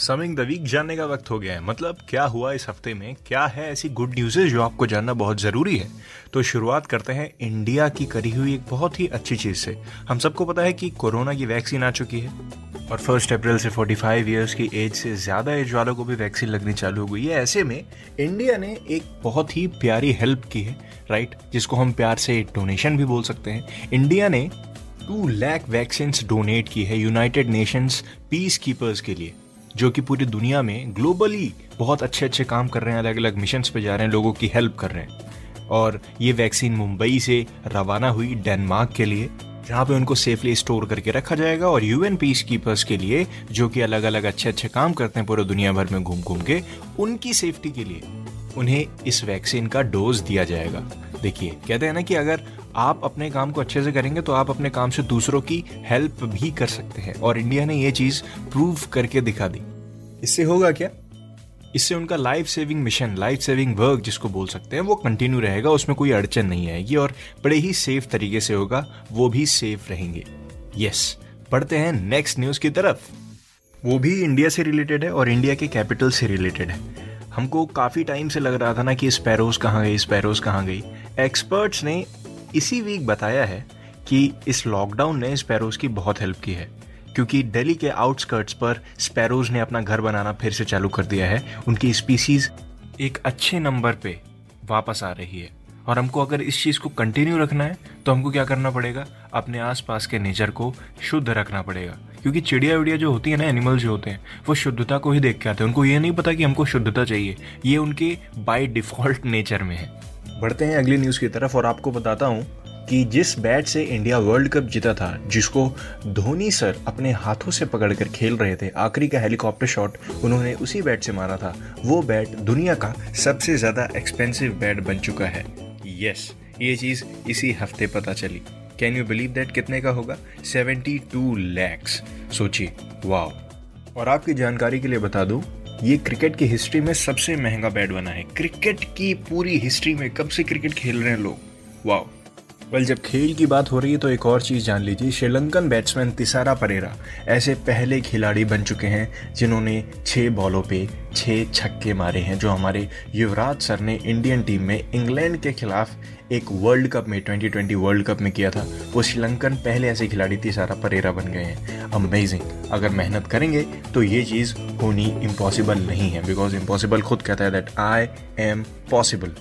Summing the week जानने का वक्त हो गया है। मतलब क्या हुआ इस हफ़्ते में? क्या है ऐसी गुड न्यूज़ जो आपको जानना बहुत ज़रूरी है? तो शुरुआत करते हैं इंडिया की करी हुई एक बहुत ही अच्छी चीज़ से। हम सबको पता है कि कोरोना की वैक्सीन आ चुकी है और फ़र्स्ट अप्रैल से 45 इयर्स की एज से ज़्यादा एज वालों को भी वैक्सीन लगनी चालू हो गई है। ऐसे में इंडिया ने एक बहुत ही प्यारी हेल्प की है राइट जिसको हम प्यार से डोनेशन भी बोल सकते हैं। इंडिया ने टू लैक वैक्सीन डोनेट की है यूनाइटेड नेशंस पीस कीपर्स के लिए। जो कि पूरी दुनिया में ग्लोबली बहुत अच्छे अच्छे काम कर रहे हैं, अलग अलग मिशन पे जा रहे हैं, लोगों की हेल्प कर रहे हैं। और ये वैक्सीन मुंबई से रवाना हुई डेनमार्क के लिए, जहाँ पे उनको सेफली स्टोर करके रखा जाएगा और यूएन पीस कीपर्स के लिए, जो कि अलग अलग अच्छे अच्छे काम करते हैं पूरे दुनिया भर में घूम घूम के, उनकी सेफ्टी के लिए उन्हें इस वैक्सीन का डोज दिया जाएगा। देखिए, कहते हैं ना कि अगर आप अपने काम को अच्छे से करेंगे तो आप अपने काम से दूसरों की हेल्प भी कर सकते हैं। और इंडिया ने ये चीज़ प्रूव करके दिखा दी। इससे होगा क्या? इससे उनका life saving mission life saving work जिसको बोल सकते हैं, वो कंटिन्यू रहेगा, उसमें कोई अड़चन नहीं आएगी और बड़े ही सेफ़ तरीके से होगा, वो भी सेफ़ रहेंगे। यस पढ़ते हैं नेक्स्ट न्यूज़ की तरफ़। वो भी इंडिया से रिलेटेड है और इंडिया के कैपिटल से रिलेटेड है। हमको काफ़ी टाइम से लग रहा था ना कि स्पैरोज कहाँ गई स्पैरोज कहाँ गई। एक्सपर्ट्स ने इसी वीक बताया है कि इस लॉकडाउन ने स्पैरोज की बहुत हेल्प की है, क्योंकि दिल्ली के आउटस्कर्ट्स पर स्पैरोज ने अपना घर बनाना फिर से चालू कर दिया है। उनकी स्पीसीज एक अच्छे नंबर पे वापस आ रही है। और हमको अगर इस चीज़ को कंटिन्यू रखना है तो हमको क्या करना पड़ेगा? अपने आसपास के नेचर को शुद्ध रखना पड़ेगा। क्योंकि चिड़िया विड़िया जो होती है ना एनिमल्स जो होते हैं, वो शुद्धता को ही देख के आते हैं। उनको ये नहीं पता कि हमको शुद्धता चाहिए। ये उनके बाय डिफ़ॉल्ट नेचर में है। बढ़ते हैं अगली न्यूज़ की तरफ़ और आपको बताता हूँ कि जिस बैट से इंडिया वर्ल्ड कप जीता था, जिसको धोनी सर अपने हाथों से पकड़कर खेल रहे थे, आखिरी का हेलीकॉप्टर शॉट उन्होंने उसी बैट से मारा था, वो बैट दुनिया का सबसे ज़्यादा एक्सपेंसिव बैट बन चुका है। यस ये चीज़ इसी हफ़्ते पता चली। कैन यू बिलीव दैट कितने का होगा? 72 लैक्स सोचिए वाओ और आपकी जानकारी के लिए बता दूँ ये क्रिकेट की हिस्ट्री में सबसे महँगा बैट बना है। क्रिकेट की पूरी हिस्ट्री में कब से क्रिकेट खेल रहे हैं लोग? वाओ। वेल जब खेल की बात हो रही है तो एक और चीज़ जान लीजिए। श्रीलंकन बैट्समैन तिसारा परेरा ऐसे पहले खिलाड़ी बन चुके हैं, जिन्होंने छः बॉलों पे छः छक्के मारे हैं, जो हमारे युवराज सर ने इंडियन टीम में इंग्लैंड के खिलाफ एक वर्ल्ड कप में 2020 वर्ल्ड कप में किया था। वो श्रीलंकन पहले ऐसे खिलाड़ी तिसारा परेरा बन गए हैं। अमेजिंग अगर मेहनत करेंगे तो ये चीज़ होनी इम्पॉसिबल नहीं है बिकॉज़ इम्पॉसिबल खुद कहता है दैट आई एम पॉसिबल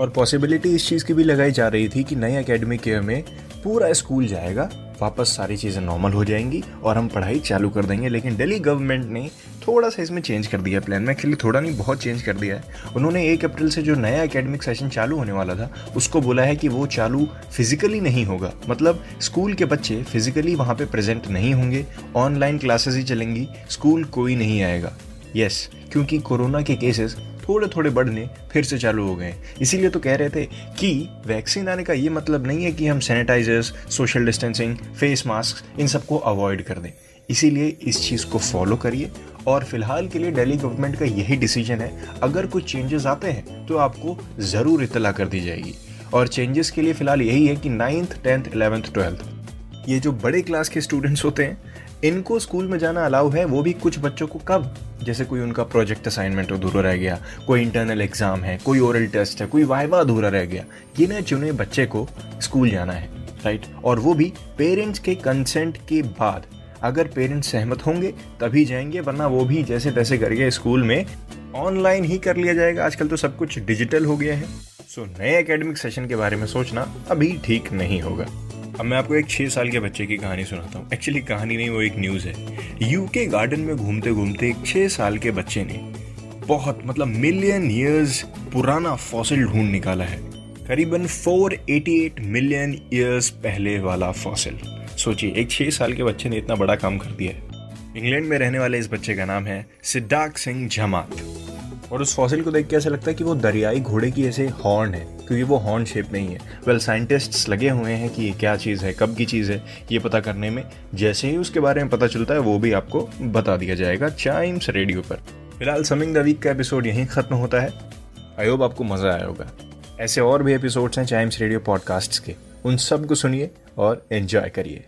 और पॉसिबिलिटी इस चीज़ की भी लगाई जा रही थी कि नए अकेडमिक ईयर में पूरा स्कूल जाएगा वापस सारी चीज़ें नॉर्मल हो जाएँगी और हम पढ़ाई चालू कर देंगे। लेकिन दिल्ली गवर्नमेंट ने थोड़ा सा इसमें चेंज कर दिया प्लान में एक्चुअली थोड़ा नहीं बहुत चेंज कर दिया है। उन्होंने एक अप्रैल से जो नया एकेडमिक सेशन चालू होने वाला था उसको बोला है कि वो चालू फिजिकली नहीं होगा। मतलब स्कूल के बच्चे फिजिकली वहाँ पर प्रेजेंट नहीं होंगे ऑनलाइन क्लासेस ही चलेंगी स्कूल कोई नहीं आएगा। यस yes, क्योंकि कोरोना के केसेस थोड़े थोड़े बढ़ने फिर से चालू हो गए। इसीलिए तो कह रहे थे कि वैक्सीन आने का ये मतलब नहीं है कि हम sanitisers social distancing face mask इन सबको अवॉइड कर दें। इसीलिए इस चीज़ को फॉलो करिए और फ़िलहाल के लिए दिल्ली गवर्नमेंट का यही डिसीज़न है, अगर कुछ चेंजेस आते हैं तो आपको ज़रूर इतला कर दी जाएगी। और चेंजेस के लिए फ़िलहाल यही है कि नाइन्थ टेंथ इलेवेंथ ट्वेल्थ ये जो बड़े क्लास के स्टूडेंट्स होते हैं इनको स्कूल में जाना अलाउ है, वो भी कुछ बच्चों को कब? जैसे कोई उनका प्रोजेक्ट असाइनमेंट अधूरा रह गया, कोई इंटरनल एग्ज़ाम है, कोई ओरल टेस्ट है, कोई वाइवा अधूरा रह गया। गिने चुने बच्चे को स्कूल जाना है राइट और वो भी पेरेंट्स के कंसेंट के बाद। अगर पेरेंट्स सहमत होंगे, तभी जाएँगे, वरना वो भी जैसे तैसे करके स्कूल में। ऑनलाइन ही कर लिया जाएगा, आजकल तो सब कुछ डिजिटल हो गया है। सो नए एकेडमिक सेशन के बारे में सोचना अभी ठीक नहीं होगा। अब मैं आपको एक छः साल के बच्चे की कहानी सुनाता हूँ। एक्चुअली कहानी नहीं, वो एक न्यूज़ है। यूके गार्डन में घूमते घूमते एक छः साल के बच्चे ने बहुत मतलब मिलियन ईयर्स पुराना फॉसिल ढूंढ निकाला है। करीबन 488 मिलियन ईयर्स पहले वाला फॉसिल सोचिए, एक छः साल के बच्चे ने इतना बड़ा काम कर दिया है। इंग्लैंड में रहने वाले इस बच्चे का नाम है सिद्धार्थ सिंह जमात। और उस फॉसिल को देख के ऐसा लगता है कि वो दरियाई घोड़े की ऐसे हॉर्न है क्योंकि वो हॉर्न शेप में ही है। वेल well, साइंटिस्ट्स लगे हुए हैं कि ये क्या चीज़ है कब की चीज़ है ये पता करने में जैसे ही उसके बारे में पता चलता है वो भी आपको बता दिया जाएगा चाइम्स रेडियो पर। फ़िलहाल समिंग द वीक का एपिसोड यहीं ख़त्म होता है। होप आपको मज़ा आया होगा। ऐसे और भी एपिसोड्स हैं चाइम्स रेडियो पॉडकास्ट के। उन सबको सुनिए और एंजॉय करिए।